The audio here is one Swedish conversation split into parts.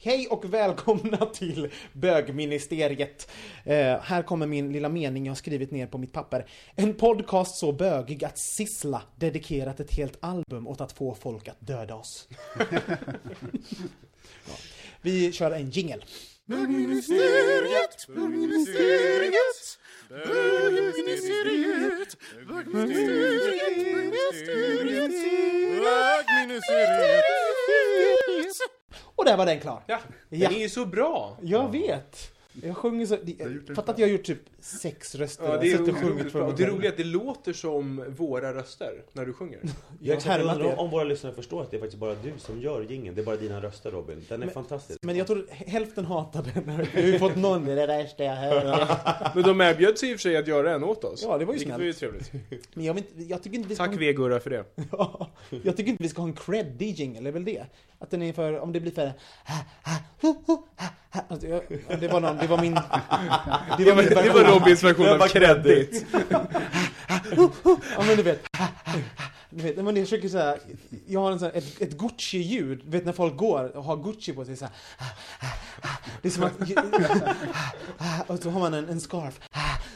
hej och välkomna till bögministeriet. Eh, här kommer min lilla mening jag har skrivit ner på mitt papper. En podcast så bögig att Sissla dedikerat ett helt album åt att få folk att döda oss. ja. Vi kör en jingle. Bögministeriet, bögministeriet, bögministeriet, bögministeriet, bögministeriet. Och där var den klar. Ja, Ja. den är ju så bra. Jag vet. Jag sjunger så... Fatta att jag har gjort typ sex röster. Ja, jag det är och sjungit för Och det roliga är att det låter som våra röster när du sjunger. Jag Jag har härmat undrar om våra lyssnare förstår att det är faktiskt bara du som gör jingeln. Det är bara dina röster Robin. Den är fantastisk. Men jag tror hälften hatar den. Jag har ju fått någon, det är det värsta jag hört. Men de erbjöd sig i och för sig att göra en åt oss. Ja, det var ju Vilket snällt. var ju trevligt. Men jag, inte- jag tycker inte vi ska Tack ha V-Gurra för det. Ja, jag tycker inte vi ska ha en creddig jingle, det är väl det? Att den är för, om det blir för... Alltså, det var någon, det var min... Det Det var, min det var Robins version av var kredit. Ja men du vet. Du vet, men jag försöker säga, jag har en sån, här- ett, ett Gucci-ljud, du vet när folk går och har Gucci på sig så här. Det är som att, och så har man en, en scarf,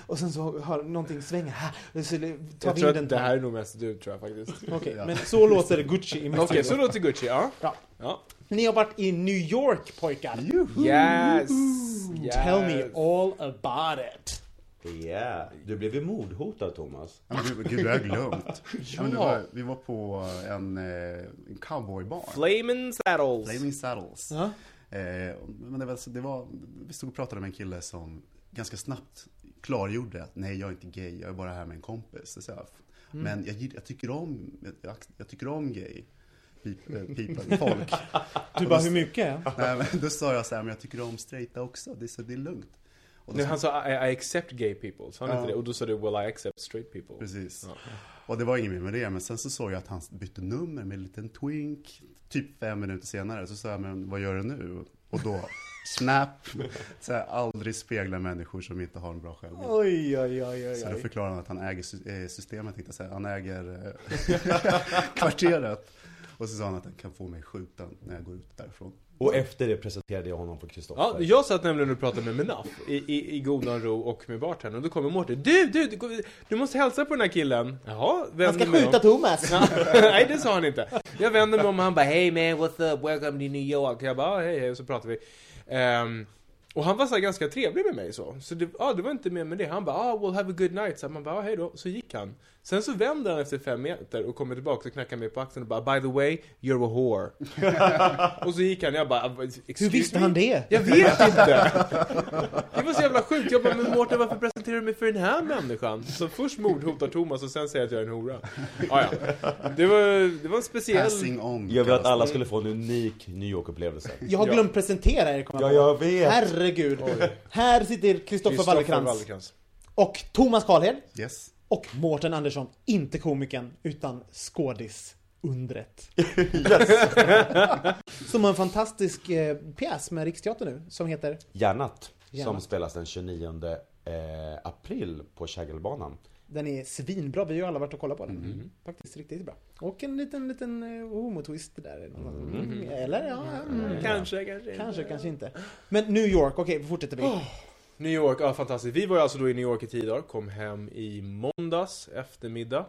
och sen så har någonting svänger, och så tar Jag tror att det här är nog mest du tror jag faktiskt. Okej, men så låter Gucci i mitt Okej, huvud. så låter Gucci, ja. Ja. ja. Ni har varit i New York pojkar. Yes! yes. Tell me all about it. Ja, du blev ju mordhotad Thomas. Ja, men gud, det har jag glömt. Ja. var, vi var på en, eh, en cowboybar. Flamin' Saddles. Flaming Saddles. Ja. Eh, men det var, det var, vi stod och pratade med en kille som ganska snabbt klargjorde att nej, jag är inte gay, jag är bara här med en kompis. Det sa jag. Men jag, jag, tycker om, jag, jag tycker om gay people, eh, people folk. Du bara, hur mycket? nej, men då sa jag så här, men jag tycker om straighta också, det är, så, det är lugnt. Och då han sa I, I accept gay people, sa han Ja. inte det? Och då sa du Well I accept straight people. Precis. Ja. Och det var inget mer med det, men sen så såg jag att han bytte nummer med en liten twink. Typ fem minuter senare så sa jag, men vad gör du nu? Och då, snap! Så här, aldrig spegla människor som inte har en bra självbild. Oj, oj, oj, oj, Så då oj. förklarar han att han äger eh, systemet, tänkte jag säga. Han äger eh, kvarteret. Och så sa han att han kan få mig skjuten när jag går ut därifrån. Och efter det presenterade jag honom för Kristoffer. Ja, jag satt nämligen och pratade med Menaf i, i, i godan ro och med bartendern och då kommer Mårten Du, du, du, du måste hälsa på den här killen Jaha, vänder Han ska skjuta om. Thomas. Ja, Nej, det sa han inte. Jag vänder mig om och han bara Hey man, what's up? Welcome to New York. Jag bara "Ah, hej hej och så pratar vi. Ehm, och han var så ganska trevlig med mig så. Så det, ah, det var inte mer med det. Han bara ah, we'll have a good night. Så man bara ah, hej då. Så gick han. Sen så vänder han efter fem meter och kommer tillbaka och knackar mig på axeln och bara by the way, you're a whore. och så gick han. Jag bara Hur visste han det? Jag vet inte! Det var så jävla sjukt. Jag bara, men Mårten varför presenterar du mig för den här människan? Så först mordhotar Thomas och sen säger att jag är en hora. Ah, ja. det, var, det var en speciell... Passing on. Jag vill att alla skulle få en unik New York-upplevelse. Jag har Ja. glömt presentera er, kommer Ja, jag vet. Herregud. Här sitter Kristoffer Wallercrantz. och Thomas Karlhed Yes. Och Mårten Andersson, inte komikern, utan skådis. Undret. Som har en fantastisk eh, pjäs med Riksteatern nu, som heter Järnat, Järnat. som spelas den 29 eh, april på Kägelbanan. Den är svinbra, vi har ju alla varit och kollat på den. Faktiskt riktigt bra. Och en liten, liten eh, homotwist där. Mm. Eller ja, mm. Kanske, kanske. kanske, kanske inte. Men New York, okej, fortsätter vi. New York, ja fantastiskt. Vi var alltså då i New York i tio dagar, kom hem i måndags eftermiddag.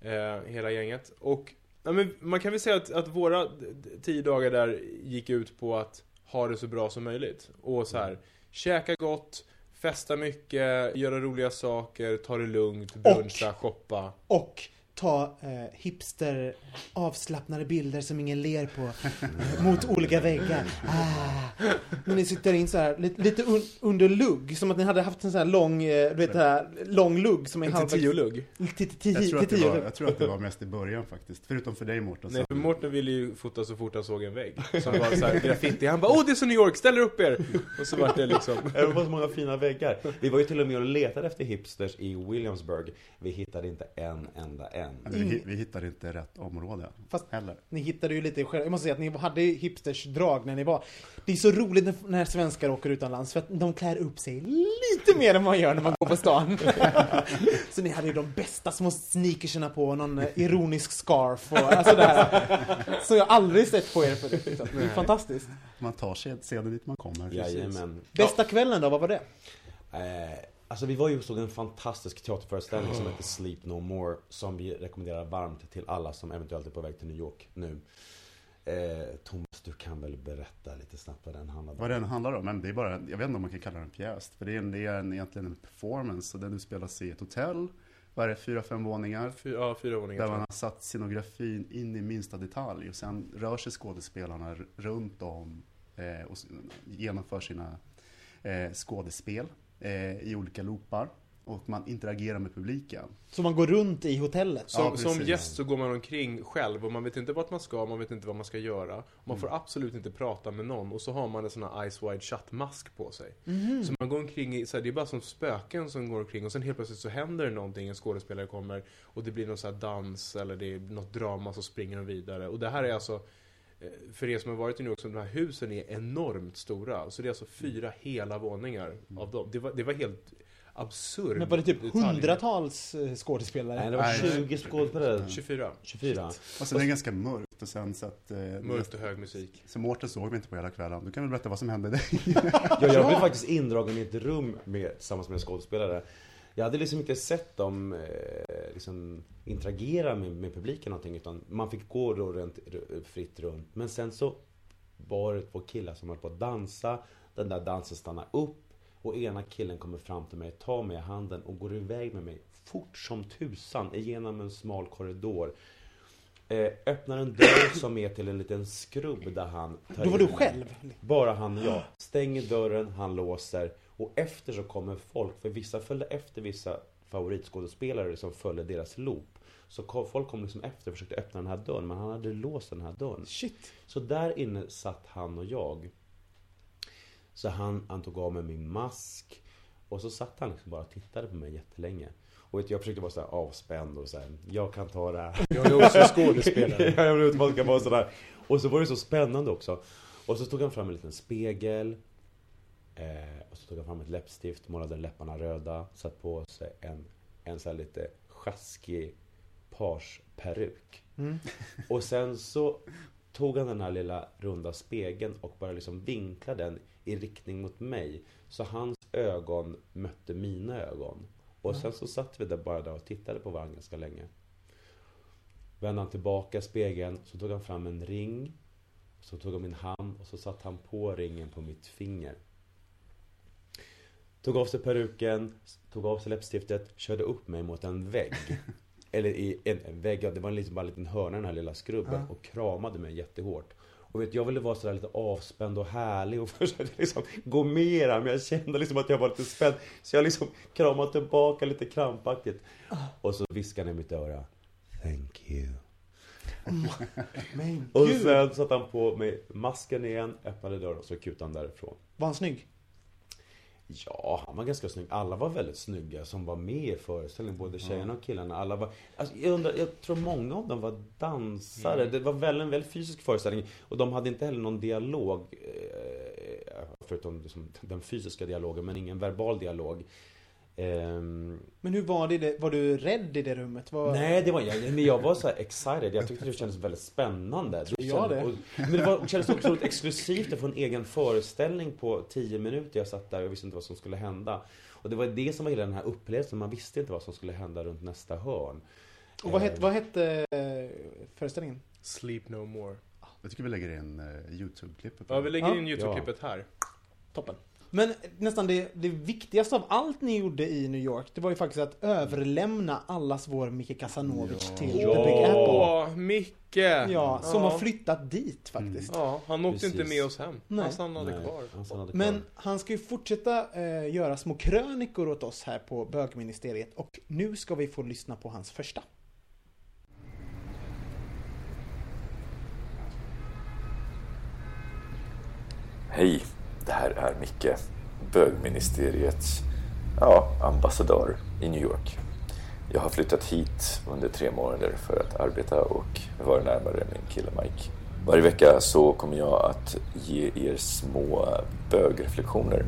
Eh, hela gänget. Och ja, men man kan väl säga att, att våra tio dagar där gick ut på att ha det så bra som möjligt. Och så här, käka gott, festa mycket, göra roliga saker, ta det lugnt, bruncha, shoppa. Och ta eh, hipster avslappnade bilder som ingen ler på eh, mot olika väggar. Ah. Men ni sitter in så här lite, lite un, under lugg, som att ni hade haft en sån här lång, eh, du vet det här, lång lugg som är Inte tio lugg. Till, Jag till, tror, att det tio var, lugg. jag tror att det var mest i början faktiskt. Förutom för dig Mårten. Nej, för Mårten ville ju fota så fort han såg en vägg. Som var så här graffiti. Han bara åh det är så New York, ställ er upp er! Och så var det liksom... Det var så många fina väggar. Vi var ju till och med och letade efter hipsters i Williamsburg. Vi hittade inte en enda en. Men vi, vi hittade inte rätt område Fast- heller. Ni hittade ju lite själva. Jag måste säga att ni hade ju hipstersdrag när ni var. Det är så roligt när, svenskar åker utomlands för att de klär upp sig lite mer än man gör när man går på stan. så ni hade ju de bästa små sneakersarna på, någon eh, ironisk scarf och alltså det här. Så jag aldrig sett på er förut. liksom. Det är fantastiskt. Man tar sig sedan dit man kommer. Jajamän. Bästa kvällen då, vad var det? Eh, alltså vi var ju och såg en fantastisk teaterföreställning som heter Sleep No More. Som vi rekommenderar varmt till alla som eventuellt är på väg till New York nu. Eh, Thomas, du kan väl berätta lite snabbt vad den handlar om? Vad den handlar om? Men det är bara, jag vet inte om man kan kalla den en pjäs. För det är, en, det är en, egentligen en performance. Och den utspelas i ett hotell. Vad är det? Fyra, fem våningar. Fy, ja, fyra våningar Där man har satt scenografin in i minsta detalj. Och sen rör sig skådespelarna runt om eh, och genomför sina eh, skådespel eh, i olika loopar. Och man interagerar med publiken. Så man går runt i hotellet? Som, Ja, som gäst så går man omkring själv och man vet inte vart man ska, man vet inte vad man ska göra. Man Mm. får absolut inte prata med någon och så har man en sån här Ice Wide Shut-mask på sig. Mhm. Så man går omkring i, så här, det är bara som spöken som går omkring och sen helt plötsligt så händer det någonting, en skådespelare kommer och det blir någon så här dans eller det är något drama så springer de vidare. Och det här är alltså för er som har varit i New York, så de här husen är enormt stora. Så det är alltså fyra hela våningar av dem. Det var, det var helt absurd Men var det typ detalj. hundratals eh, skådespelare? Nej, det var Nej. 20 skådespelare. 24. 24. Och sen är det ganska mörkt. Och sen så att... Eh, Mörkt och hög musik. Så Mårten såg vi inte på hela kvällen. Du kan väl berätta vad som hände dig? Ja, jag blev faktiskt indragen i ett rum med, tillsammans med en skådespelare. Jag hade liksom inte sett dem eh, liksom, interagera med, med publiken någonting utan man fick gå då runt, fritt runt. Men sen så var det två killar som höll på att dansa. Den där dansen stannar upp och ena killen kommer fram till mig, tar mig i handen och går iväg med mig fort som tusan igenom en smal korridor. Eh, öppnar en dörr som är till en liten skrubb där han Då var du själv? Bara han och jag. Stänger dörren, han låser. Och efter så kommer folk, för vissa följde efter vissa favoritskådespelare som följde deras loop. Så kom, folk kom liksom efter och försökte öppna den här dörren, men han hade låst den här dörren. Shit. Så där inne satt han och jag. Så han, han tog av mig min mask. Och så satt han liksom bara och tittade på mig jättelänge. Och jag försökte vara så här avspänd och så här, jag kan ta det här. Jag är också skådespelare. Ja, jag det ska vara sådär. Och så var det så spännande också. Och så tog han fram en liten spegel. Eh, och så tog han fram ett läppstift, målade läpparna röda, satt på sig en, en så här lite sjaskig parsperuk. Mm. Och sen så tog han den här lilla runda spegeln och bara liksom vinklade den i riktning mot mig. Så hans ögon mötte mina ögon. Och sen så satt vi där bara där och tittade på varandra ganska länge. Vände han tillbaka spegeln, så tog han fram en ring. Så tog han min hand och så satte han på ringen på mitt finger. Tog av sig peruken, tog av sig läppstiftet, körde upp mig mot en vägg. Eller i en, en vägg, ja, det var liksom bara en liten hörna i den här lilla skrubben. Och kramade mig jättehårt. Och vet, jag ville vara sådär lite avspänd och härlig och försökte liksom gå med Men jag kände liksom att jag var lite spänd. Så jag liksom kramade tillbaka lite krampaktigt. Och så viskade han i mitt öra. Thank you. Men Och sen satte han på mig masken igen, öppnade dörren och så kutade han därifrån. Var han snygg? Ja, han var ganska snygg. Alla var väldigt snygga som var med i föreställningen. Både tjejerna och killarna. Alla var, alltså, jag, undrar, jag tror många av dem var dansare. Det var väl en väldigt fysisk föreställning. Och de hade inte heller någon dialog. Eh, förutom liksom den fysiska dialogen, men ingen verbal dialog. Ehm, Men hur var det? Var du rädd i det rummet? Var... Nej, det var jag. Men jag var så här excited. Jag tyckte det kändes väldigt spännande. Tror jag det? Och, men det, var, det kändes otroligt exklusivt att få en egen föreställning på 10 minuter. Jag satt där och visste inte vad som skulle hända. Och det var det som var hela den här upplevelsen. Man visste inte vad som skulle hända runt nästa hörn. Och vad Eh, hette, vad hette eh, föreställningen? Sleep no more. Jag tycker vi lägger in uh, YouTube-klippet. Ja, vi lägger in YouTube-klippet här. Toppen. Men nästan det, det viktigaste av allt ni gjorde i New York, det var ju faktiskt att överlämna allas vår Micke Kasanovic till The Big Apple. Åh, Micke! Ja, som har flyttat dit faktiskt. Ja, han åkte Precis. inte med oss hem. Nej. Han stannade Nej, kvar. han stannade kvar. Men han ska ju fortsätta eh, göra små krönikor åt oss här på bögministeriet och nu ska vi få lyssna på hans första. Hej, det här är Micke, bögministeriets ja, ambassadör i New York. Jag har flyttat hit under tre månader för att arbeta och vara närmare min kille Mike. Varje vecka så kommer jag att ge er små bögreflektioner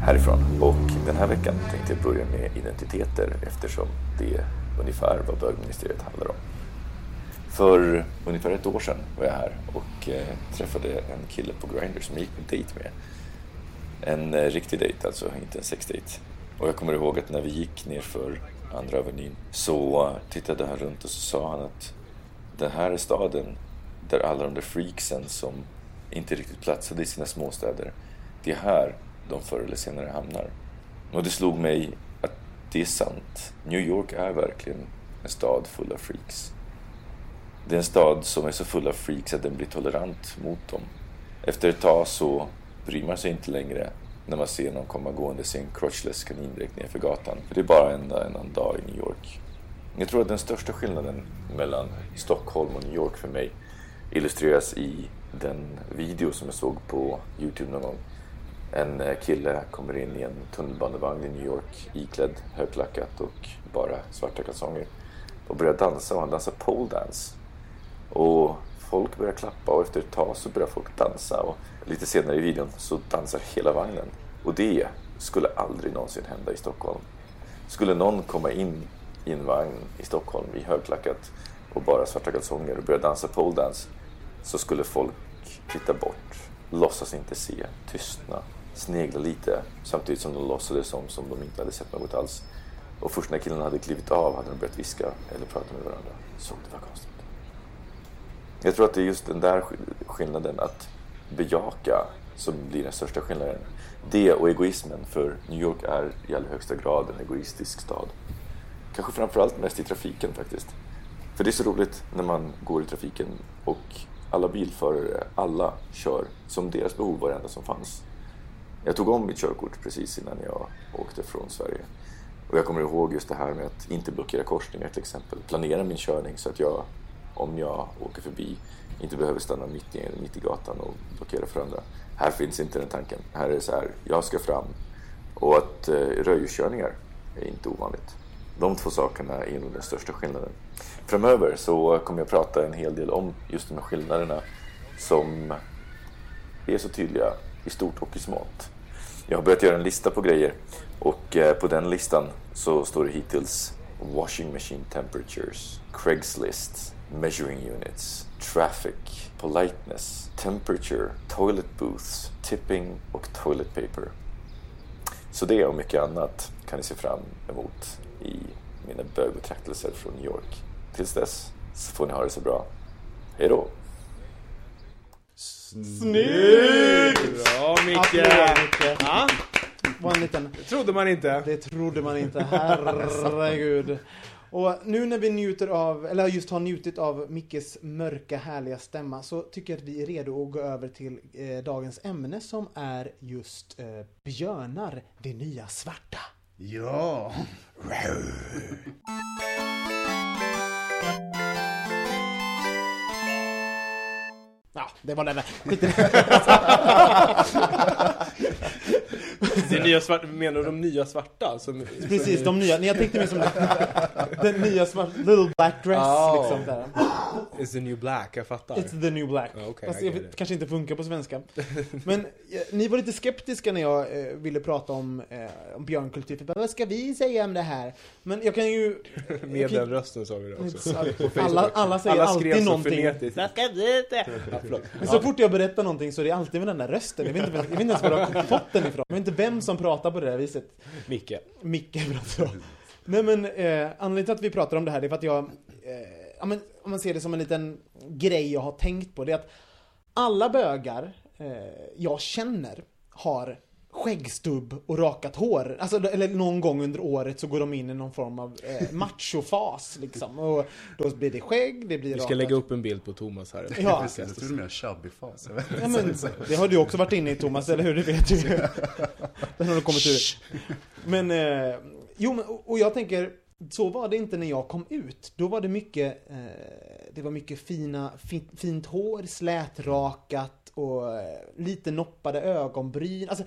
härifrån. Och den här veckan tänkte jag börja med identiteter eftersom det är ungefär vad bögministeriet handlar om. För ungefär ett år sedan var jag här och eh, träffade en kille på Grindr som jag gick på dejt med. En eh, riktig dejt alltså, inte en sexdejt. Och jag kommer ihåg att när vi gick ner för andra avenyn så tittade han runt och så sa han att den här är staden där alla de där freaksen som inte riktigt platsade i sina småstäder, det är här de förr eller senare hamnar. Och det slog mig att det är sant. New York är verkligen en stad full av freaks. Det är en stad som är så full av freaks att den blir tolerant mot dem. Efter ett tag så bryr man sig inte längre när man ser någon komma gående i en crotchless kanindräkt nerför gatan. För det är bara en, en, en dag i New York. Jag tror att den största skillnaden mellan Stockholm och New York för mig illustreras i den video som jag såg på Youtube någon gång. En eh, kille kommer in i en tunnelbanevagn i New York iklädd högklackat och bara svarta kalsonger och börjar dansa och han dansar pole dance. Och folk börjar klappa och efter ett tag så börjar folk dansa och lite senare i videon så dansar hela vagnen. Och det skulle aldrig någonsin hända i Stockholm. Skulle någon komma in i en vagn i Stockholm i högklackat och bara svarta kalsonger och börja dansa poledance så skulle folk titta bort, låtsas inte se, tystna, snegla lite samtidigt som de låtsades som, som de inte hade sett något alls. Och först när killarna hade klivit av hade de börjat viska eller prata med varandra. Så det var konstigt. Jag tror att det är just den där skillnaden att bejaka som blir den största skillnaden. Det och egoismen, för New York är i allra högsta grad en egoistisk stad. Kanske framförallt mest i trafiken faktiskt. För det är så roligt när man går i trafiken och alla bilförare, alla kör som deras behov var det enda som fanns. Jag tog om mitt körkort precis innan jag åkte från Sverige. Och jag kommer ihåg just det här med att inte blockera korsningar till exempel. Planera min körning så att jag, om jag åker förbi, inte behöver stanna mitt i, mitt i gatan och blockera för andra. Här finns inte den tanken. Här är det så här, jag ska fram. Och att eh, rödljuskörningar är inte ovanligt. De två sakerna är nog den största skillnaden. Framöver så kommer jag prata en hel del om just de här skillnaderna som är så tydliga i stort och i smått. Jag har börjat göra en lista på grejer och eh, på den listan så står det hittills washing machine temperatures, Craigslist, measuring units, traffic, politeness, temperature, toilet booths, tipping och toilet paper. Så det och mycket annat kan ni se fram emot i mina bögbetraktelser från New York. Tills dess så får ni ha det så bra. Hej då! Snyggt! Bra Micke! Applåd, Micke. Ja, Var en liten... trodde man inte. Det trodde man inte, herregud. Och nu när vi njuter av, eller just har njutit av Mickes mörka härliga stämma så tycker jag att vi är redo att gå över till eh, dagens ämne som är just eh, björnar, det nya svarta. Ja! Ja, det var det där. Det. Det nya svarta, menar du de nya svarta? Som, Precis, de nya. Jag tänkte mer som den nya svarta, little black dress Oh. liksom. Där. Is the new black, jag fattar. It's the new black. Ja, okej, Fast it. kanske inte funkar på svenska. Men ni var lite skeptiska när jag eh, ville prata om, eh, om björnkultur. För bara, Vad ska vi säga om det här? Men jag kan ju... Med jag kan- den rösten sa vi det också. alla, alla säger Alla alltid så någonting. Vad ska säga? Ja, förlåt. Men så fort jag berättar någonting så är det alltid med den där rösten. Jag vet inte, jag vet inte ens var jag har fått den ifrån. Jag vet inte vem som pratar på det där viset. Micke. Micke pratar om. Nej men eh, anledningen till att vi pratar om det här det är för att jag, eh, ja, men, om man ser det som en liten grej jag har tänkt på, det är att alla bögar eh, jag känner har skäggstubb och rakat hår. Alltså, eller någon gång under året så går de in i någon form av eh, machofas liksom. Och då blir det skägg, det blir Vi ska rakat. lägga upp en bild på Thomas här. Ja. Precis, jag trodde chubby-fas. Jag vet inte. Ja, men, det har du också varit inne i Thomas, eller hur? Det vet du ju. Den har du kommit ur. Men, eh, jo, men, och jag tänker, så var det inte när jag kom ut. Då var det mycket, eh, det var mycket fina, fint, fint hår, slätrakat och eh, lite noppade ögonbryn. Alltså,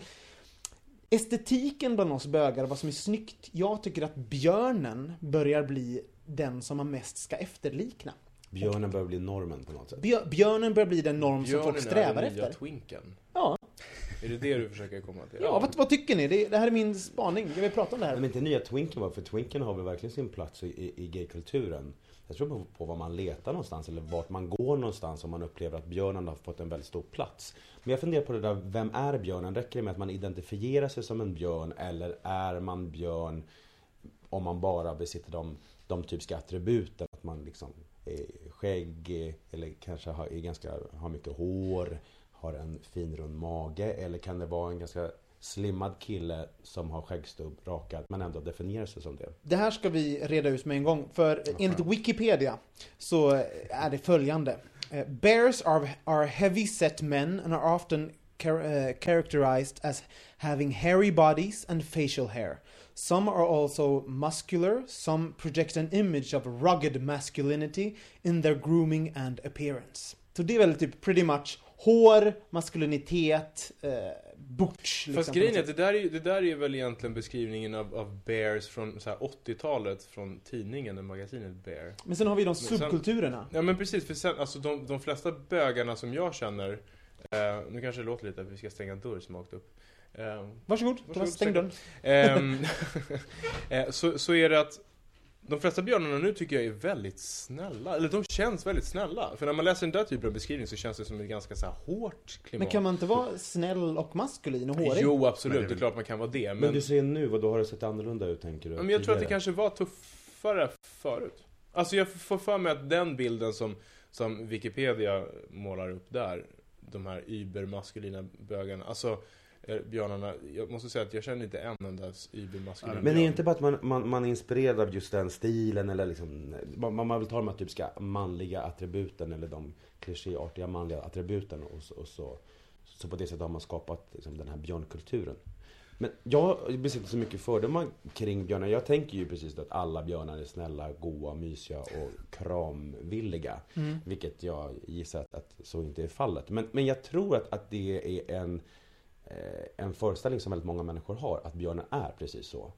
estetiken bland oss bögar, vad som är snyggt. Jag tycker att björnen börjar bli den som man mest ska efterlikna. Björnen börjar bli normen på något sätt. Björ, björnen börjar bli den norm som Björnen folk är strävar den nya efter. twinken. Ja, Är det det du försöker komma till? ja vad, vad tycker ni? Det, det här är min spaning. Jag vill prata om det här. Men inte nya Twinken var, för Twinken har väl verkligen sin plats i, i, i gaykulturen. Jag tror på, på var man letar någonstans eller vart man går någonstans om man upplever att björnen har fått en väldigt stor plats. Men jag funderar på det där, vem är björnen? Räcker det med att man identifierar sig som en björn eller är man björn om man bara besitter de, de typiska attributen? Att man liksom är skägg eller kanske har, är ganska, har mycket hår, har en fin rund mage eller kan det vara en ganska slimmad kille som har skäggstubb rakad men ändå definierar sig som det? Det här ska vi reda ut med en gång. För enligt Wikipedia så är det följande. Eh, Bears are, are heavy set men and are often char- eh, characterized as having hairy bodies and facial hair. Some are also muscular, some project an image of rugged masculinity in their grooming and appearance. Så det är väl typ pretty much hår, maskulinitet, eh, butch. Liksom, Fast grejen är att det där är, det där är väl egentligen beskrivningen av, av Bears från så här 80-talet från tidningen, och magasinet Bear. Men sen har vi de sen- subkulturerna. Ja men precis, för sen, alltså de, de flesta bögarna som jag känner, eh, nu kanske det låter lite att vi ska stänga en dörr som åkt upp. Eh, Varsågod, Thomas, stäng dörren. Ehm, eh, så, så är det att de flesta björnarna nu tycker jag är väldigt snälla, eller de känns väldigt snälla. För när man läser den där typen av beskrivning så känns det som ett ganska så här hårt klimat. Men kan man inte vara snäll och maskulin och hårig? Jo absolut, det- det är klart man kan vara det. Men, Men, du säger nu, vad då har det sett annorlunda ut tänker du? men jag tror att det kanske var tuffare förut. Alltså jag får för mig att den bilden som, som Wikipedia målar upp där, de här übermaskulina bögarna, alltså björnarna, jag måste säga att jag känner inte en enda übermaskulin Men är det inte bara att man, man, man är inspirerad av just den stilen eller liksom Man, man vill ta de här typiska manliga attributen eller de klichéartiga manliga attributen och, så- och så Så på det sättet har man skapat liksom, den här björnkulturen. Men jag besitter så mycket fördomar kring björnar. Jag tänker ju precis att alla björnar är snälla, goa, mysiga och kramvilliga Mm. Vilket jag gissar att, att så inte är fallet. Men, men jag tror att, att det är en eh, en föreställning som väldigt många människor har, att björnen är precis så.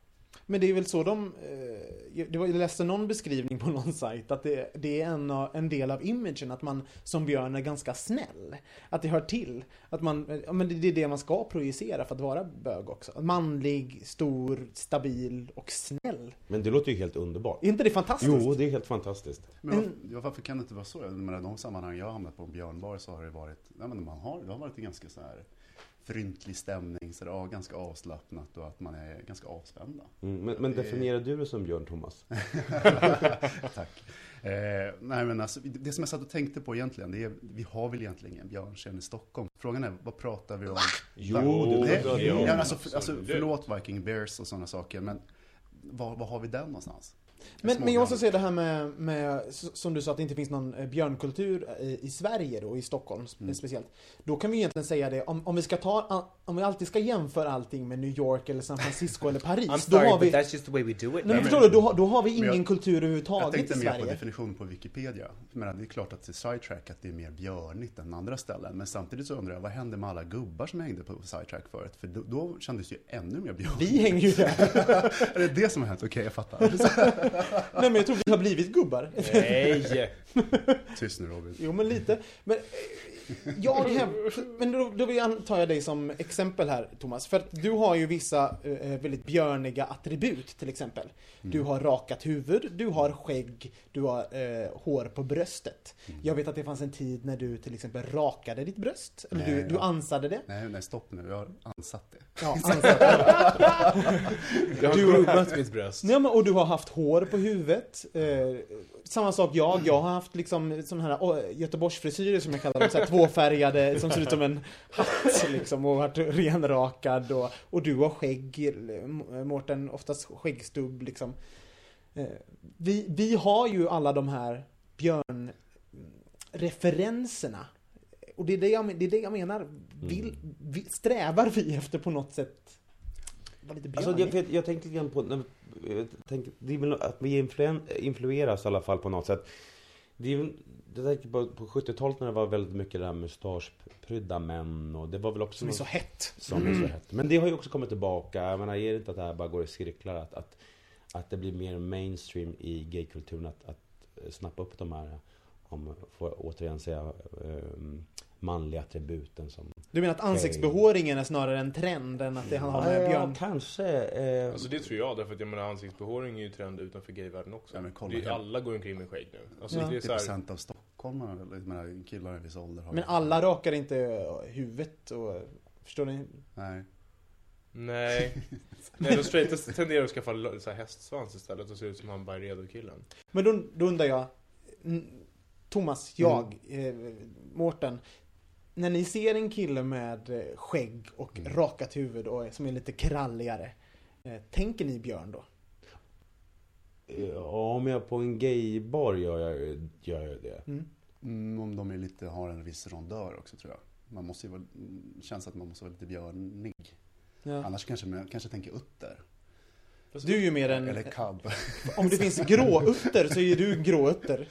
Men det är väl så de... Eh, det var, jag läste någon beskrivning på någon sajt att det, det är en, av- en del av imagen att man som björn är ganska snäll. Att det hör till. Att man, men det, är det man ska projicera för att vara bög också. Manlig, stor, stabil och snäll. Men det låter ju helt underbart. Är inte det fantastiskt? Jo, det är helt fantastiskt. Men varför, varför kan det inte vara så? Jag menar, de sammanhang jag har hamnat på en björnbar så har det varit, ja, men man har, det har varit ganska så här fryntlig stämning, så det är ganska avslappnat och att man är ganska avspända. Mm, men, men definierar du det som björn, Thomas? Tack. Eh, nej men alltså, det som jag satt och tänkte på egentligen, det är, vi har väl egentligen ingen björntjänst i Stockholm. Frågan är, vad pratar vi om? Jo, det, ja, alltså, för, alltså, förlåt Viking Bears och sådana saker, men var, var har vi den någonstans? Men, men jag måste säga det här med, med, som du sa, att det inte finns någon eh, björnkultur i, i Sverige då, i Stockholm Mm. speciellt. Då kan vi egentligen säga det, om, om vi ska ta, om vi alltid ska jämföra allting med New York eller San Francisco eller Paris. I'm då sorry, har vi, but that's just the way we do it. nej, men förstår du, då, då har vi ingen jag- kultur Jag överhuvudtaget i tänkte mer på Sverige. definition på Wikipedia. Men det är klart att Sidetrack att det är mer björnigt än andra ställen. Men samtidigt så undrar jag, vad hände med alla gubbar som hängde på Sidetrack förut? För då, då kändes det ju ännu mer björnigt. Vi hänger ju där. Är det det som har hänt? Okej, jag fattar. Nej men jag tror vi har blivit gubbar. Nej! Tyst nu Robin. Jo men lite. Men eh, jag Men då, då vill jag dig som exempel här Thomas. För att du har ju vissa eh, väldigt björniga attribut till exempel. Du har rakat huvud, du har skägg, du har eh, hår på bröstet. Jag vet att det fanns en tid när du till exempel rakade ditt bröst. Eller du, Nej, du ja. ansade det. Nej, nej, stopp nu. Jag har ansatt det. Ja, ansade det. Jag har Du- groomat mitt bröst. Nej, men, och du har haft hår hår på huvudet. Eh, samma sak jag. Jag har haft liksom sån här Göteborgsfrisyrer som jag kallar dem. Så här, tvåfärgade som ser ut som en hatt liksom. Och varit renrakad. Och, och du har skägg, Mårten. Oftast skäggstubb liksom. Eh, vi, vi har ju alla de här björnreferenserna. Och det är det jag, det är det jag menar. Vill, vill, strävar vi efter på något sätt vara lite Alltså, björnig? jag, jag, jag tänkte lite grann på, när- jag tänker, det är väl att vi influen, influeras i alla fall på något sätt. Det är, jag tänker på, på 70-talet när det var väldigt mycket det här mustaschprydda män och det var väl också Som är så hett. som är så hett. Men det har ju också kommit tillbaka. Jag menar, är det inte att det här bara går i cirklar? Att, att, att det blir mer mainstream i gaykulturen att, att snappa upp de här, om får återigen säga, um, manliga attributen som... Du menar att ansiktsbehåringen är snarare en trend än att det har med ja, björn... kanske. Eh, Alltså det tror jag, därför att jag menar ansiktsbehåring är ju trend utanför gayvärlden också. Ja, men kolla det alla går omkring med skägg nu. Alltså Ja. det är så här, 90% av stockholmarna, menar, killar i viss ålder har Men alla rakar inte huvudet och... Förstår ni? Nej. Nej. Nej, de straightas tenderar att skaffa så här hästsvans istället och se ut som han Byredo-killen. Men då, då undrar jag... mm, Thomas, jag, eh, Mårten. När ni ser en kille med eh, skägg och rakat huvud och som är lite kralligare. Eh, tänker ni Björn då? ja, om jag på en gaybar gör jag, gör jag det. Mm, om de är lite, har en viss rondör också tror jag. Man måste ju vara, mm, känns att man måste vara lite björnig. Ja. Annars kanske man kanske tänker utter. Du är ju mer en... Eller cub. Om det finns gråutter så är du en gråutter.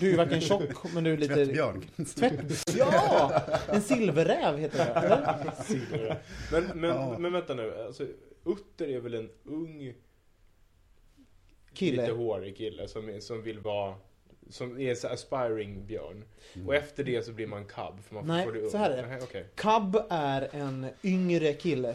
Du är ju varken tjock men du är lite... Tvättbjörn. Tvätt... Ja! En silverräv heter det, eller? Men, men, Ja. men vänta nu, alltså, Utter är väl en ung, lite Kille. hårig kille som, som vill vara som är en så aspiring björn. Och efter det så blir man cub. För man Nej, får det ung. så här är det. Cub är en yngre kille.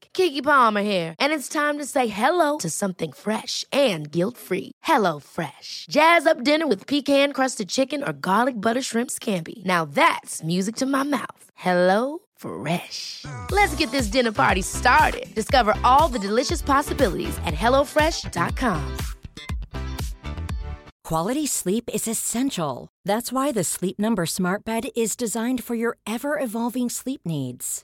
Kiki Palmer here, and it's time to say hello to something fresh and guilt-free. Hello Fresh. Jazz up dinner with pecan-crusted chicken or garlic butter shrimp scampi. Now that's music to my mouth. Hello Fresh. Let's get this dinner party started. Discover all the delicious possibilities at hellofresh.com. Quality sleep is essential. That's why the Sleep Number Smart Bed is designed for your ever evolving sleep needs.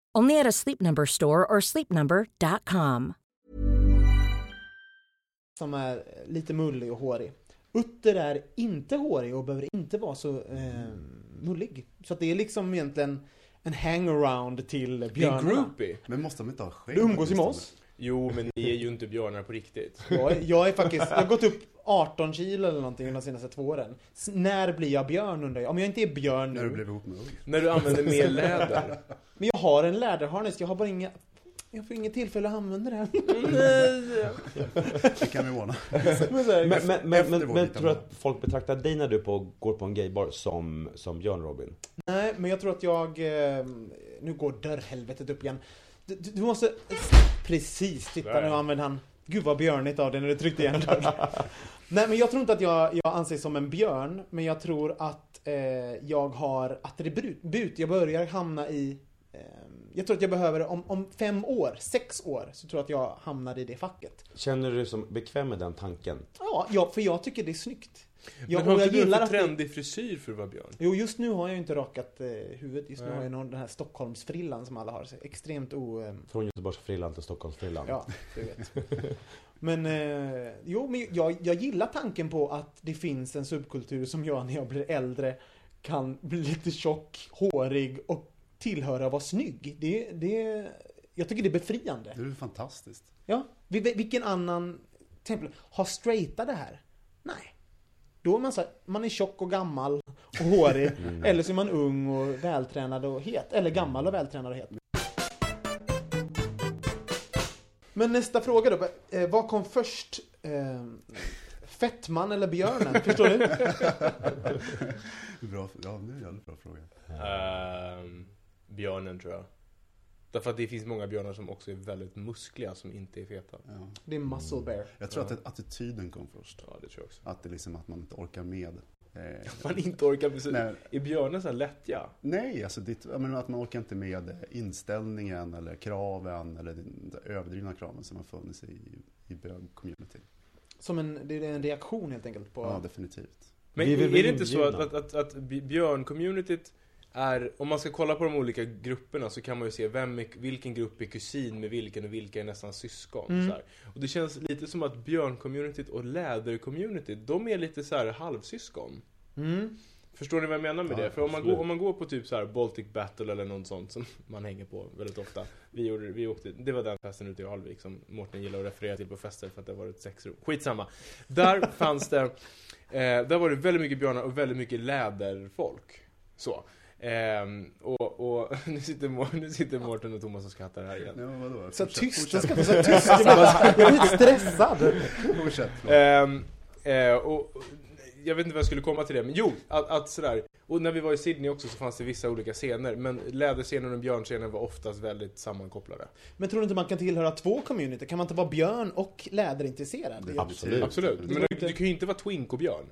Only at a Sleep Number store or sleepnumber.com. Som är lite mullig och hårig. Utter är inte hårig och behöver inte vara så eh, mullig. Så att det är liksom egentligen en hangaround till Det är en björnarna. groupie. Men måste de inte ha skägg? Du umgås ju med oss. Jo, men ni är ju inte björnar på riktigt. Jag, är- jag är faktiskt, jag har gått upp 18 kilo eller någonting de senaste två åren. S- när blir jag björn undrar jag? Om jag inte är björn När du nu. blev ihop med Ulf. När du använder mer läder. Men jag har en läderharness, jag har bara inga... Jag får inget tillfälle att använda den. Det kan vi ordna. Men Men, men, men, tror du att folk betraktar dig när du på, går på en gaybar som, som Björn Robin? Nej, men jag tror att jag... Eh, nu går dörrhelvetet upp igen. Du, du måste... Precis, titta nu använder han... Gud vad björnigt av dig när du tryckte igen dörren. Nej, men jag tror inte att jag, jag anses som en björn, men jag tror att eh, jag har attribut. Jag börjar hamna i... Eh, jag tror att jag behöver, om, om fem år, sex år, så tror jag att jag hamnar i det facket. Känner du dig som bekväm med den tanken? Ja, ja, för jag tycker det är snyggt. Ja, men har jag du gillar en att för det- trendig frisyr för att vara björn? Jo, just nu har jag ju inte rakat eh, huvudet. Just nu Nej. har jag någon, den här Stockholmsfrillan som alla har. Så extremt o... Eh, Från Göteborgsfrillan till Stockholmsfrillan. ja, du vet. Men, eh, jo, men jag, jag gillar tanken på att det finns en subkultur som jag när jag blir äldre kan bli lite tjock, hårig och tillhöra vara snygg. Det, det, jag tycker det är befriande. Det är fantastiskt. Ja, vil- vilken annan, till exempel, har straighta det här? Nej. Då är man så här, man är tjock och gammal och hårig. Eller så är man ung och vältränad och het. Eller gammal och vältränad och het. Men nästa fråga då. Eh, vad kom först? Eh, fettman eller björnen? Förstår du? Bra, ja, det är en jävligt bra fråga. Ehm, björnen tror jag. Därför att det finns många björnar som också är väldigt muskliga som inte är feta. Ja. Det är muscle bear. Jag tror Ja. att attityden kom först. Ja, det tror jag också. Att det liksom att man inte orkar med. Eh, Man inte orkar precis. Nej. Är björnen så här lättja? Nej, alltså det, menar att man orkar inte med inställningen eller kraven eller de överdrivna kraven som har funnits i, i bög-community. Som en, det är en reaktion helt enkelt på... Ja, definitivt. Men Vi är, är det inte så att, att, att, att björn-communityt är, om man ska kolla på de olika grupperna så kan man ju se vem är, vilken grupp är kusin med vilken och vilka är nästan syskon. Mm. Så här. Och det känns lite som att björn-communityt och läder-communityt, de är lite så här halvsyskon. Mm. Förstår ni vad jag menar med Ja, det? För om man, går, om man går på typ så här Baltic Battle eller något sånt som man hänger på väldigt ofta. Vi, gjorde, vi åkte, det var den festen ute i Alvik som Mårten gillar att referera till på fester för att det var ett sexrum. Skitsamma. Där fanns det, eh, där var det väldigt mycket björnar och väldigt mycket läderfolk. Så. Ehm, och, och nu sitter, nu sitter Mårten och Thomas och skrattar här igen. Ja, vadå? Så Fortsätt, tyst, jag ska så tyst. Jag bara- jag är lite stressad. Fortsätt. Ehm, eh, och, och jag vet inte vad jag skulle komma till det, men jo, att, att sådär. Och när vi var i Sydney också så fanns det vissa olika scener, men läderscenen och björnscenen var oftast väldigt sammankopplade. Men tror du inte man kan tillhöra två community? Kan man inte vara björn och läderintresserad? Det är- Absolut. Absolut, men du, du kan ju inte vara twink och björn.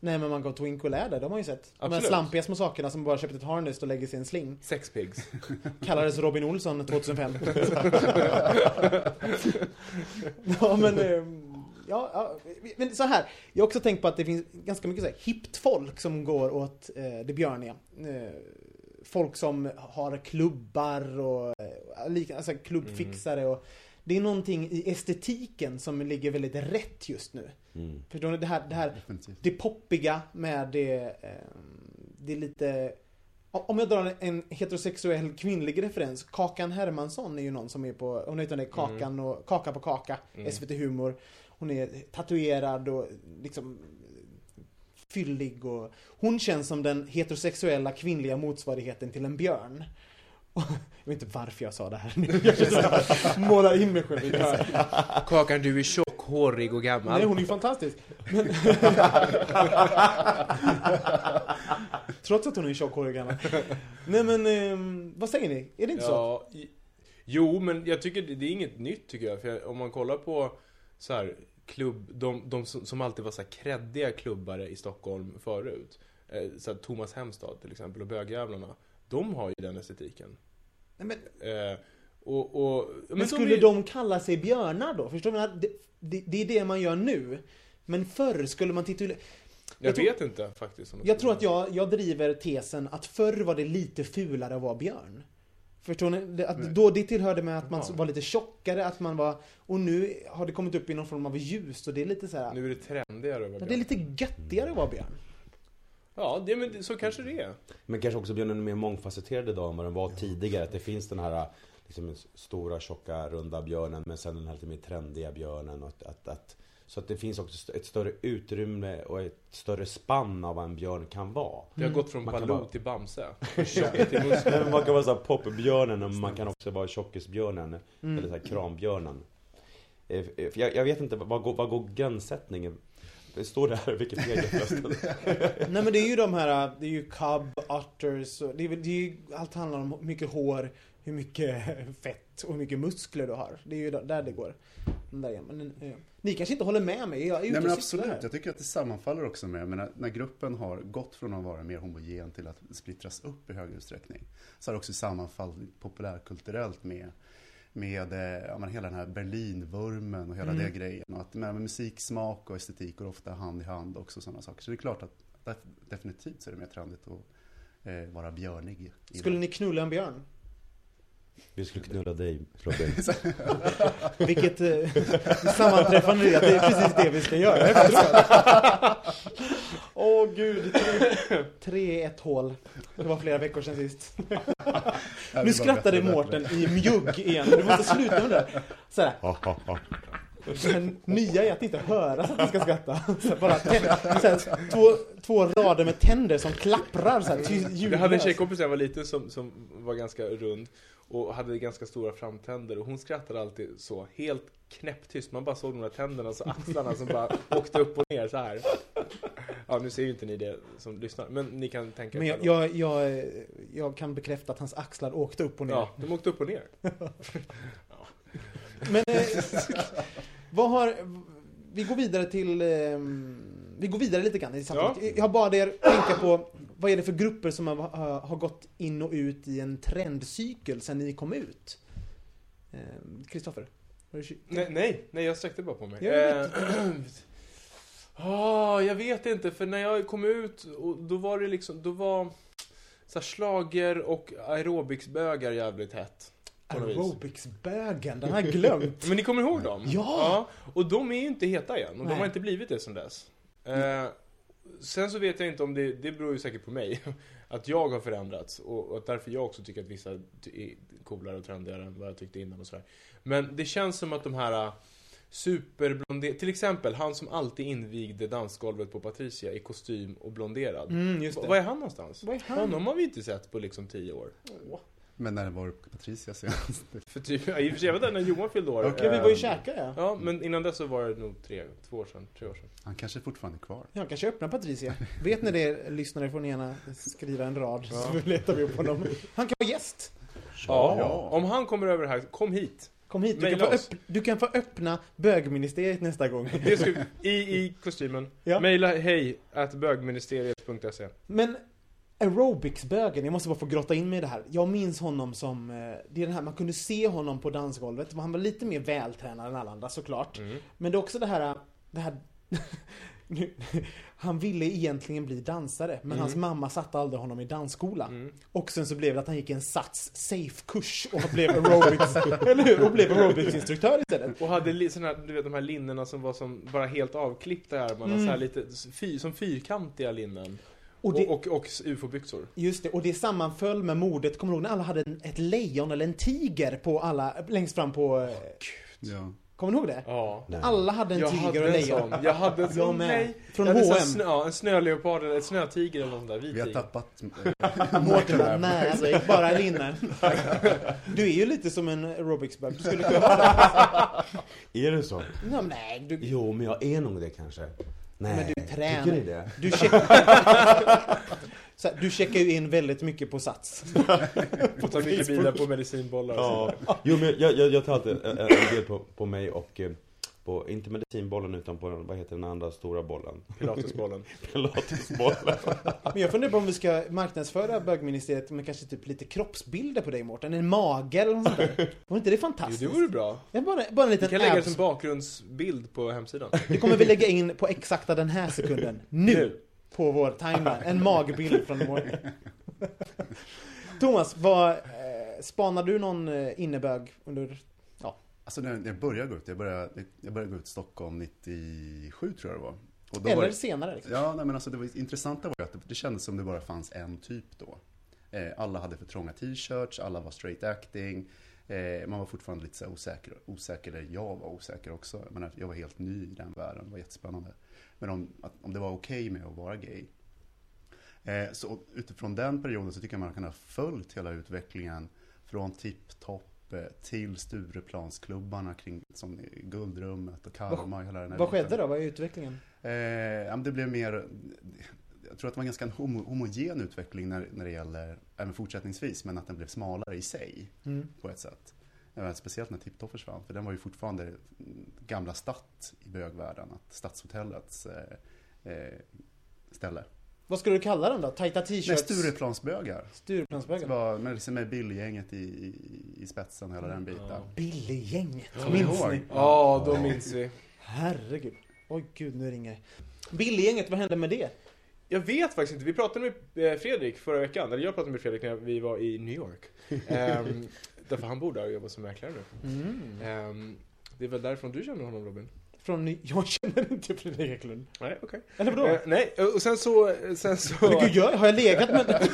Nej men man går twink och läder, de har ju sett. De här Absolut. slampiga små sakerna som bara köpt ett harness och lägger sig i en sling. Sex pigs. Kallades Robin Olsson 2005. ja men... ehm, Ja, ja, men så här. Jag har också tänkt på att det finns ganska mycket så här hippt folk som går åt eh, det björniga. Eh, folk som har klubbar och eh, lik- alltså klubbfixare och det är någonting i estetiken som ligger väldigt rätt just nu. Mm. Förstår ni? Det här, det här Definitivt. det poppiga med det, eh, det är lite... Om jag drar en heterosexuell kvinnlig referens, Kakan Hermansson är ju någon som är på, hon heter det Kakan och Kaka på Kaka, SVT Humor. Hon är tatuerad och liksom fyllig och hon känns som den heterosexuella kvinnliga motsvarigheten till en björn. Jag vet inte varför jag sa det här nu. Jag jag målar in mig själv. Kakan, du är tjock, hårig och gammal. Nej, hon är ju fantastisk. Men... Trots att hon är tjockhårig och gammal. Nej men, ehm, vad säger ni? Är det inte så? Ja, i- jo, men jag tycker det, det är inget nytt tycker jag. För om man kollar på så här, klubb, de, de som, som alltid var så här kreddiga klubbare i Stockholm förut. Eh, så här, Thomas Hemstad till exempel och bögjävlarna. De har ju den estetiken. Nej, men, Eh, och, och, men, de skulle är- de kalla sig björnar då? Förstår du? Det, det, det är det man gör nu. Men förr skulle man titulera... Jag, jag tror- vet inte faktiskt. Jag tror att jag, jag driver tesen att förr var det lite fulare att vara björn. Förstår ni? Att då det tillhörde med att man Ja. var lite tjockare, att man var... Och nu har det kommit upp i någon form av ljus och det är lite så här. Nu är det trendigare att vara Ja, det är björn. lite göttigare att vara björn. Ja, det, men så kanske det är. Men kanske också björnen är mer mångfacetterad idag än vad den var tidigare. Att det finns den här liksom, den stora, tjocka, runda björnen men sen den här lite mer trendiga björnen. Och att, att, att, så att det finns också ett större utrymme och ett större spann av vad en björn kan vara. Det har gått från Man Baloo vara- till Bamse. Till man kan vara så här popbjörnen och man kan också vara tjockisbjörnen. Eller så här krambjörnen. Eh, för Jag, jag vet inte, vad går, vad går gränssättningen? Det står det här i Wikipedia förresten. Nej men det är ju de här, det är ju cub, otters, och det är, det är ju, allt handlar om hur mycket hår, hur mycket fett och hur mycket muskler du har. Det är ju där det går. Där, igen. men, eh, ni kanske inte håller med mig, jag är ute Nej men absolut, här. jag tycker att det sammanfaller också med, jag menar, när gruppen har gått från att vara mer homogen till att splittras upp i högre utsträckning, så har det också sammanfallit populärkulturellt med, med eh, ja, men hela den här Berlinvurmen och hela Mm. det grejen. Och att med, med musiksmak och estetik går ofta hand i hand också sådana saker. Så det är klart att def- definitivt så är det mer trendigt att eh, vara björnig. Skulle ni knulla en björn? Vi skulle knulla dig Robin. Vilket eh, sammanträffande det är, att det är precis det vi ska göra efteråt. Åh gud, tre- tre i ett hål. Det var flera veckor sedan sist. Nu skrattade Mårten i mjugg igen. Du måste sluta med det. Så här. Ha, ha, ha. Det nya är att inte höra så att man ska skratta. Så bara tä- så här, två, två rader med tänder som klapprar så här, Jag hade en tjejkompis när jag var liten som, som var ganska rund och hade ganska stora framtänder och hon skrattade alltid så helt knäpptyst. Man bara såg de där tänderna och axlarna som bara åkte upp och ner så här. Ja, nu ser ju inte ni det som lyssnar, men ni kan tänka Men er jag, själva. jag, jag, jag kan bekräfta att hans axlar åkte upp och ner. Ja, de åkte upp och ner. Men eh, vad har... Vi går vidare till... Eh, vi går vidare lite grann i samtalet. Jag har bara er tänka på vad är det för grupper som har, har, gått in och ut i en trendcykel sen ni kom ut? Eh, Kristoffer? ky- Nej, nej, nej, jag sträckte bara på mig. Jag Eh, Ah, jag vet inte, för när jag kom ut, och då var det liksom, då var så slager och aerobicsbögar jävligt hett. Aerobicsbögen, den har jag glömt. Men ni kommer ihåg dem? Ja! Och de är ju inte heta igen, och de Nej. har inte blivit det sen dess. Eh, sen så vet jag inte om det, det beror ju säkert på mig, att jag har förändrats och, och att därför jag också tycker att vissa är coolare och trendigare än vad jag tyckte innan och sådär. Men det känns som att de här äh, superblonderade, till exempel han som alltid invigde dansgolvet på Patricia i kostym och blonderad. Mm, just det. Vad är han någonstans? Vad är han? Honom har vi inte sett på liksom tio år. Men när var på Patricia senast? För typ, ja, i och för sig, vet inte när Johan fyllde år. Ja, vi var ju Eh, käkade ja. Ja, men innan dess så var det nog tre, två år sedan, tre år sedan. Han kanske fortfarande är kvar. Jag kanske öppnar Patricia. Vet ni det, lyssnare får ni gärna skriva en rad så letar vi upp honom. Han kan vara gäst. Ja. Ja. Om han kommer över här, kom hit. Kom hit, du kan, få öpp- du kan få öppna bögministeriet nästa gång. Det ska, i, I kostymen. Ja. Maila hej at bögministeriet.se. Men aerobicsbögen, jag måste bara få grotta in mig i det här. Jag minns honom som, eh, det är den här, man kunde se honom på dansgolvet. Han var lite mer vältränad än alla andra såklart. Mm. Men det är också det här, det här nu, han ville egentligen bli dansare, men hans mamma satte aldrig honom i dansskola. Mm. Och sen så blev det att han gick en Sats Safe-kurs och blev aerobics, eller hur? Och blev aerobicsinstruktör istället. Och hade såna här, du vet de här linnena som var som bara helt avklippta i armarna, så här lite fy, som fyrkantiga linnen. Och Och, det, och, och, ufo-byxor. Just det, och det sammanföll med mordet, kommer du ihåg när alla hade en, ett lejon eller en tiger på alla, längst fram på... eh, Ja. Kommer ni ihåg det? Ja. Alla hade en Jag tiger hade och en lejon. sån. Jag hade en sån. Nej. Från jag H&M. Snö, ja, en snöleopard eller en snötiger eller något där. Vit Vi har tiger. tappat... Mårten alltså, jag gick bara linne. Du är ju lite som en aerobicsbög. Du skulle kunna vara. Är det så? Men nej, du, Jo, men jag är nog det kanske. Nej, Men du tränar. tycker ni det? du, check... så här, du checkar ju in väldigt mycket på Sats. Får ta mycket bilar på medicinbollar och Ja. Jo, men jag, jag, jag tar alltid en, en del på, på mig och eh, på, inte medicinbollen utan på, den- vad heter den andra stora bollen? Pilatesbollen. Pilatesbollen. Men jag funderar på om vi ska marknadsföra bögministeriet med kanske typ lite kroppsbilder på dig Mårten. En mage eller något sånt där. Vore inte det Jo, fantastiskt? det vore bra. Ja, bara, bara en Vi liten kan lägga det som bakgrundsbild på hemsidan. Det kommer vi lägga in på exakta den här sekunden. Nu! Nu. På vår timeline. En magbild från Mårten. Thomas, vad, eh, spanar du någon eh, innebög under... Alltså när jag började gå ut, jag började, jag började gå ut i Stockholm 97 tror jag det var. Eller var det, senare liksom. Ja, nej, men alltså det var, intressanta var ju att det, det kändes som det bara fanns en typ då. Eh, alla hade för trånga t-shirts, alla var straight acting. Eh, man var fortfarande lite så osäker, osäker, eller jag var osäker också. Jag, menar, jag var helt ny i den världen, det var jättespännande. Men om, att, om det var okej med att vara gay. Eh, så utifrån den perioden så tycker jag man kan ha följt hela utvecklingen från tipptopp till Stureplansklubbarna kring som Guldrummet och Karma. hela den här Vad skedde då? Vad är utvecklingen? Eh, det blev mer, jag tror att det var en ganska homo, homogen utveckling när, när det gäller, även fortsättningsvis, men att den blev smalare i sig Mm. på ett sätt. Eh, Speciellt när Tipptopp försvann, för den var ju fortfarande gamla Stadt i bögvärlden, att Stadshotellets eh, eh, ställe. Vad skulle du kalla den då? Tajta Nej, t-shirts? Stureplansbögar. Det var med, liksom med Billgänget i, i, i spetsen hela den biten. Billy-gänget, Kommer minns ni? Ja, då minns vi. Herregud. Oj gud, nu ringer det. Billy-gänget, vad hände med det? Jag vet faktiskt inte. Vi pratade med eh, Fredrik förra veckan. Eller jag pratade med Fredrik när vi var i New York. Ehm, därför han bor där och jobbar som mäklare nu. Mm. Ehm, det är väl därifrån du känner honom Robin? Från Jag känner inte Fredrik Eklund. Nej, okej. Eller vadå? Eh, nej, och sen så... Sen så... Men gud, jag, har jag legat med...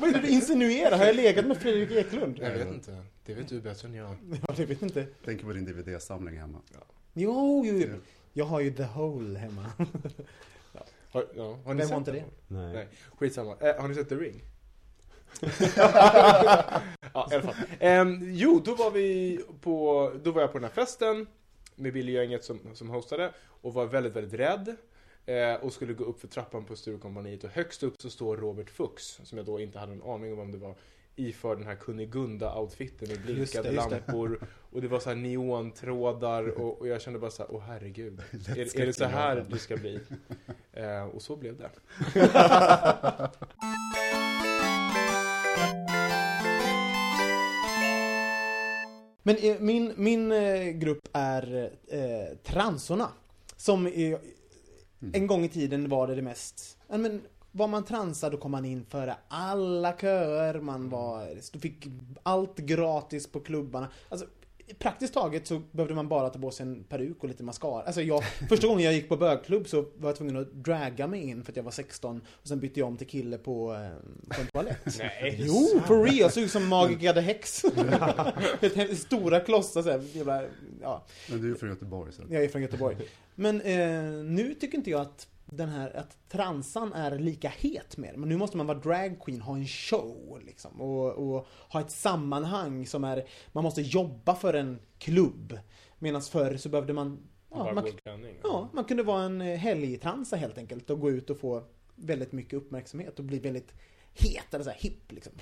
Vad är det du insinuerar? Har jag legat med Fredrik Eklund? Jag vet inte. Det vet du bättre än jag. Ja, det vet inte. Tänk på din DVD-samling hemma. Jo, jo, jo. Jag har ju The Hole hemma. Har, ja, har ni Vem sett har inte det? Nej. Nej, skitsamma. Eh, har ni sett The Ring? ja, i alla fall. Ehm, jo, då var vi på, då var jag på den här festen med Billy-gänget som, som hostade och var väldigt, väldigt rädd. Eh, och skulle gå upp för trappan på Sturecompagniet och högst upp så står Robert Fuchs, som jag då inte hade en aning om vem det var, iför den här Kunigunda-outfiten med det. lampor och det var så här neontrådar och, och jag kände bara så här, åh herregud, är, är det så här det ska bli? Eh, och så blev det. Men eh, min, min eh, grupp är eh, transorna. Som är, en gång i tiden var det det mest... Men, var man transad då kom man in före alla köer, man var... Du fick allt gratis på klubbarna. Alltså, praktiskt taget så behövde man bara ta på sig en peruk och lite mascara. Alltså jag, första gången jag gick på bögklubb så var jag tvungen att dragga mig in för att jag var 16 och sen bytte jag om till kille på, eh, på en toalett. Nej. Jo, for real! Såg ut som Magica the Hex. Stora klossar såhär, jävla, ja. Men du är från Göteborg så. Jag är från Göteborg. Men eh, nu tycker inte jag att den här, att transan är lika het mer. Men nu måste man vara dragqueen, ha en show liksom. Och, och ha ett sammanhang som är, man måste jobba för en klubb. Medan förr så behövde man, ja, man, ja, man kunde vara en eh, helgtransa helt enkelt och gå ut och få väldigt mycket uppmärksamhet och bli väldigt het eller så här hipp liksom.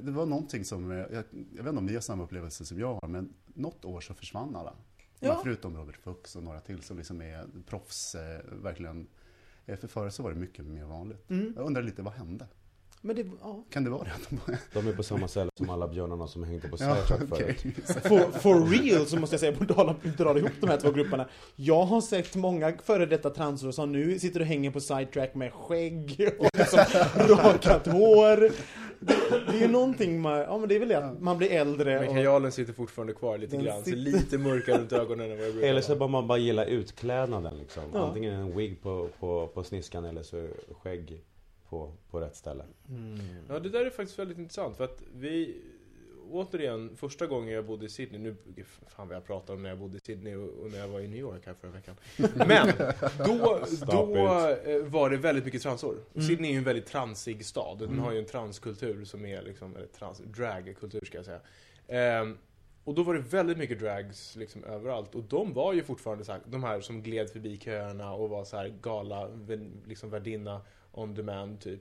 Det var någonting som, eh, jag, jag vet inte om ni har samma upplevelse som jag har, men något år så försvann alla. Ja. Förutom Robert Fuchs och några till som liksom är proffs, eh, verkligen. Eh, För förr så var det mycket mer vanligt. Mm. Jag undrar lite, vad hände? Men det, ja. Kan det vara det? att de är på samma ställe som alla björnarna som hängde på Ja, Snapchat okej. förut. For, for real så måste jag säga, på dra, dra ihop de här två grupperna. Jag har sett många före detta transor som nu sitter och hänger på sidetrack med skägg och liksom rakat hår. Det, är någonting man, ja men det är väl det att man blir äldre Men och... kajalen sitter fortfarande kvar lite Den grann, sitter- ser lite mörkare runt ögonen än vad jag brukar Eller så bara man bara gillar utklädnaden liksom. Ja. Antingen en wig på, på, på sniskan eller så skägg på, på rätt ställe. Ja, det där är faktiskt väldigt intressant för att vi Återigen, första gången jag bodde i Sydney, nu, fan vad jag pratar om när jag bodde i Sydney och, när jag var i New York här förra veckan. Men, då, då eh, var det väldigt mycket transor. Sydney är ju en väldigt transig stad. Den har ju en transkultur som är liksom, eller trans, dragkultur ska jag säga. Ehm, och då var det väldigt mycket drags liksom överallt. Och de var ju fortfarande så här, de här som gled förbi köerna och var så här gala, liksom värdinna on demand typ.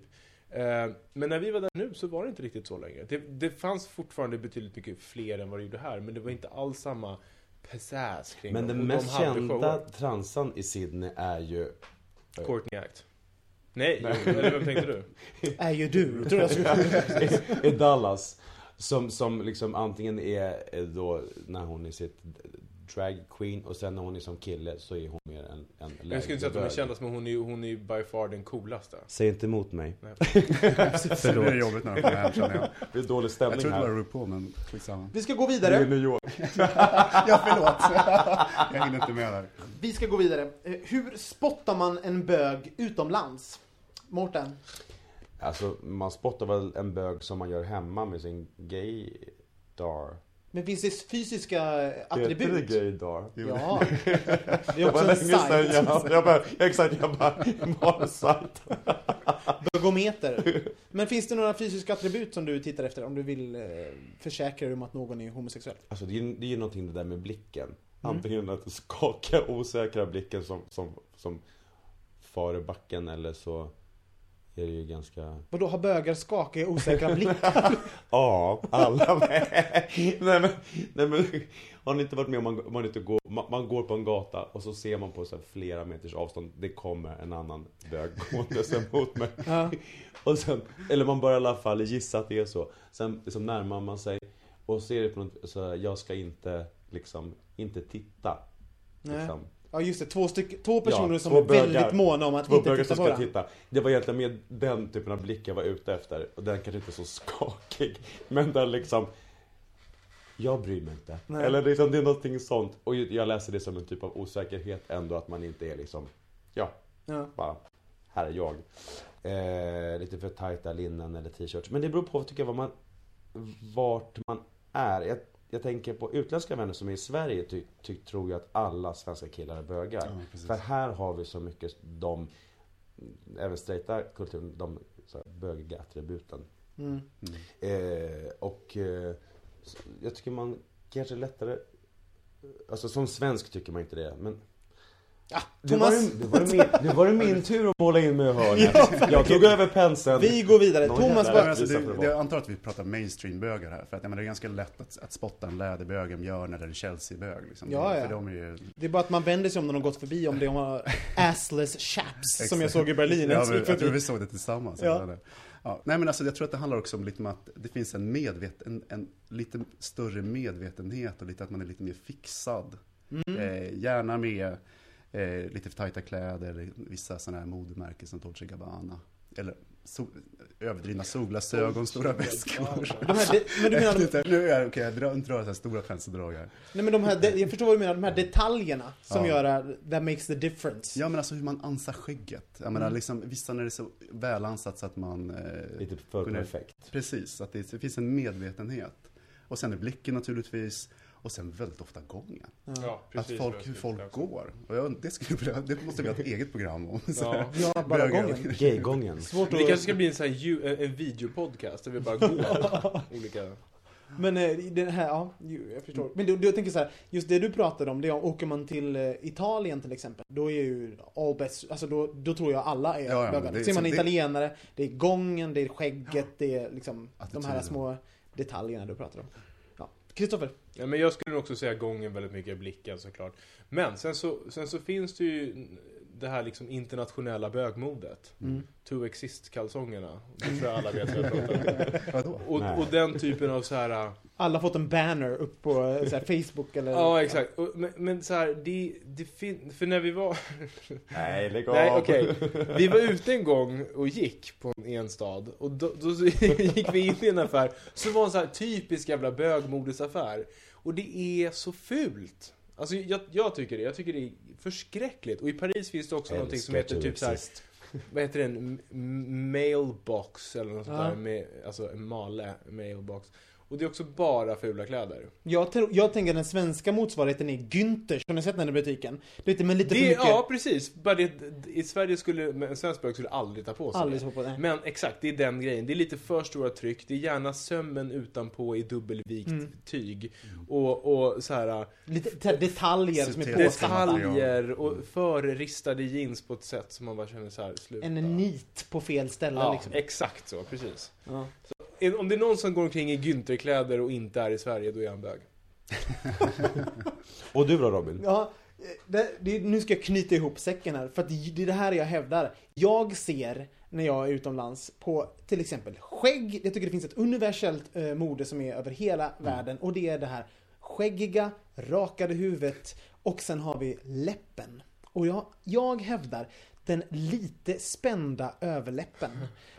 Eh, Men när vi var där nu så var det inte riktigt så längre. Det, det fanns fortfarande betydligt mycket fler än vad det gjorde här, men det var inte alls samma pizzazz kring Men dem. den de mest hade kända transan i Sydney är ju Courtney Act. Nej, eller vem tänkte du? Är ju du, tror jag skulle i Dallas. Som, som liksom antingen är är då när hon är sitt drag queen och sen när hon är som kille så är hon mer en, en Jag skulle inte säga att de är bög. kända, men hon är, hon är by far den coolaste. Säg inte emot mig. Nej. Det blir jobbigt när de kommer hem känner jag. Det är dålig Jag stämning trodde det var här. RuPaul, men skitsamma. Vi ska gå Det är vidare. New York. Ja, förlåt. Jag hinner inte med där. Vi ska gå vidare. Hur spottar man en bög utomlands? Mårten? Alltså man spottar väl en bög som man gör hemma med sin gaydar. Men finns det fysiska attribut? Heter det gaydar? Ja. Det är också en sajt. jag, jag bara, exakt, jag bara, var en sajt. Bögometer. Men finns det några fysiska attribut som du tittar efter om du vill eh, försäkra dig om att någon är homosexuell? Alltså det är ju det är ju någonting det där med blicken. Mm. Antingen att skaka osäkra blicken som, som, som far i backen eller så är det ju ganska... Och då har bögar skakiga osäkra blickar? Ja, alla med. nej, men, nej men, har ni inte varit med om man, man, inte går, man, man går på en gata och så ser man på så flera meters avstånd, det kommer en annan bög gåendes emot mig. Ja. Och sen, eller man börjar i alla fall gissa att det är så. Sen liksom närmar man sig Och så är det på något, så jag ska inte liksom, inte titta. Liksom. Ja just det, två, styck, två personer Ja, som två är bögar. väldigt måna om att Två inte bögar titta som på ska det. titta. Det var egentligen med den typen av blick jag var ute efter. Och den kanske inte är så skakig. Men den liksom, jag bryr mig inte. Nej. Eller liksom, det är någonting sånt. Och jag läser det som en typ av osäkerhet ändå, att man inte är liksom, ja, Ja. bara, här är jag. Eh, lite för tajta linnen eller t-shirts. Men det beror på, tycker jag, vad man, vart man är. Jag, jag tänker på utländska vänner som är i Sverige, ty, ty, tror jag att alla svenska killar är bögar. Ja, för här har vi så mycket de, även straighta kulturen, de så här, bögiga attributen. Mm. Eh, och eh, jag tycker man kanske lättare, alltså som svensk tycker man inte det, men Ja, nu var, Thomas, det, nu, var det min, nu var det min tur att måla in mig i hörnet. jag tog över penseln. vi går vidare. Någon Thomas, Men alltså, det, det jag antar att vi pratar mainstream-bögar här. För att jag menar, det är ganska lätt att, att spotta en läderbög, en björn eller en Chelsea-bög. Liksom. Ja, ja. För de är ju... det är bara att man vänder sig om när de gått förbi om det har assless chaps som jag såg i Berlin. Ja, men, jag tror vi såg det tillsammans. Ja. Ja. Ja, nej men alltså jag tror att det handlar också om lite om att det finns en medveten, en, en lite större medvetenhet och lite att man är lite mer fixad. Mm. Eh, gärna med eh, lite för tajta kläder, eller vissa sådana här modemärken som Dolce Gabbana. Eller sol, överdrivna solglasögon, stora väskor. De här, de, men du menar, de, nu är okej, jag drar inte så här stora penseldrag här. nej, men de här, de, jag förstår vad du menar, de här detaljerna som Ja. gör att that makes the difference. Ja men alltså hur man ansar skägget. Jag menar liksom, vissa när det är så välansat så att man... Eh, Lite för kunde- perfekt. Precis, att det, det finns en medvetenhet. Och sen är blicken naturligtvis. Och sen väldigt ofta gången. Ja, precis att folk, hur folk säga. går. Och jag, det, skulle, vilja- det måste vi ha ett eget program om. Så Ja. Ja, bara gången. Gaygången. Svårt Det att... kanske ska bli en sån här ju, en, videopodcast där vi bara går olika... Men eh, det här, ja, jag förstår. Men du, du jag tänker så här, just det du pratade om, det är om, åker man till eh, Italien till exempel, då är ju all best, alltså då, då tror jag alla är Ja, ja, bögar. det Ser man det- italienare, det är gången, det är skägget, det är liksom de här små detaljerna du pratar om. Ja. Kristoffer? Ja, men jag skulle också säga gången väldigt mycket i blicken såklart. Men sen så, sen så finns det ju det här liksom internationella bögmodet. Mm. Two Exist-kalsongerna. Det tror jag alla vet vad jag pratar om. Och, och den typen av så här... Alla har fått en banner upp på eh, så här, Facebook eller... Ja, exakt. Och, men, men så här, det, det fin- För när vi var... Nej, lägg Nej, okej. Vi var ute en gång och gick på en enstad. Och då, då gick vi in i en affär. Så var en så här typisk jävla bögmodesaffär. Och det är så fult. Alltså jag, jag tycker det. Jag tycker det är förskräckligt. Och i Paris finns det också någonting som heter typ så här, Vad heter det? En m- mailbox eller något sånt Ja. där. Med, alltså en male mailbox. Och det är också bara fula kläder. Jag, jag tänker den svenska motsvarigheten är Günthers, har ni sett den i butiken? Lite, men lite för Det, mycket... ja, precis. Bara det, I Sverige skulle en svensk bög skulle aldrig ta på sig Aldrig så på det. Men exakt, det är den grejen. Det är lite för stora tryck. Det är gärna sömmen utanpå i dubbelvikt Mm. tyg. Och, och så här Lite så här detaljer som är påsatta. detaljer och förristade jeans på ett sätt som man bara känner så här, sluta. En nit på fel ställe Ja, liksom. exakt så, precis. Ja. Om det är någon som går omkring i Günther-kläder och inte är i Sverige, då är han bög. Och du då Robin? Ja, det, det, nu ska jag knyta ihop säcken här, för att det är det här jag hävdar. Jag ser, när jag är utomlands, på till exempel skägg. Jag tycker det finns ett universellt eh, mode som är över hela världen och det är det här skäggiga, rakade huvudet och sen har vi läppen. Och jag, jag hävdar den lite spända överläppen.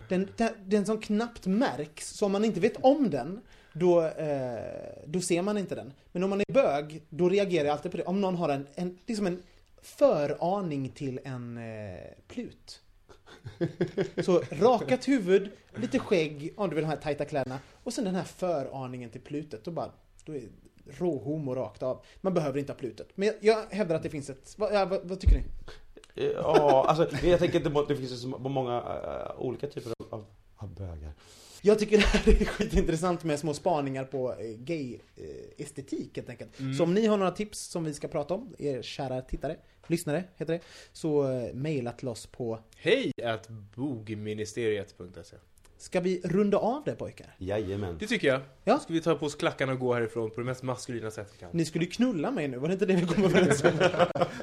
Den, den, som knappt märks, så om man inte vet om den, då, eh, då ser man inte den. Men om man är bög, då reagerar jag alltid på det. Om någon har en, en, liksom en föraning till en eh, plut. Så rakat huvud, lite skägg, om du vill ha de här tajta kläderna. Och sen den här föraningen till plutet. Då bara, då är råhomo rakt av. Man behöver inte ha plutet. Men jag, jag hävdar att det finns ett... Vad, ja, vad, vad tycker ni? Ja, alltså jag tänker inte det finns så många eh, olika typer av, av, av bögar. Jag tycker det här är skitintressant med små spaningar på eh, gay-estetik helt enkelt. Så om ni har några tips som vi ska prata om, er kära tittare, lyssnare heter det, så eh, mejla till oss på... Hej at bogministeriet.se Ska vi runda av det pojkar? Jajamän. Det tycker jag. Ja. Ska vi ta på oss klackarna och gå härifrån på det mest maskulina sätt vi kan? Ni skulle ju knulla mig nu, var det inte det vi kom överens om?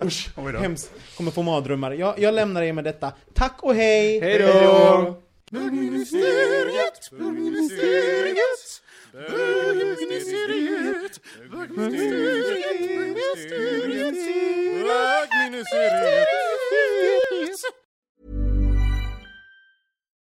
Usch, hemskt. Kommer få mardrömmar. Jag, jag lämnar er med detta. Tack och hej! Hej då! Bögministeriet, bögministeriet, Bögministeriet, bögministeriet, bögministeriet.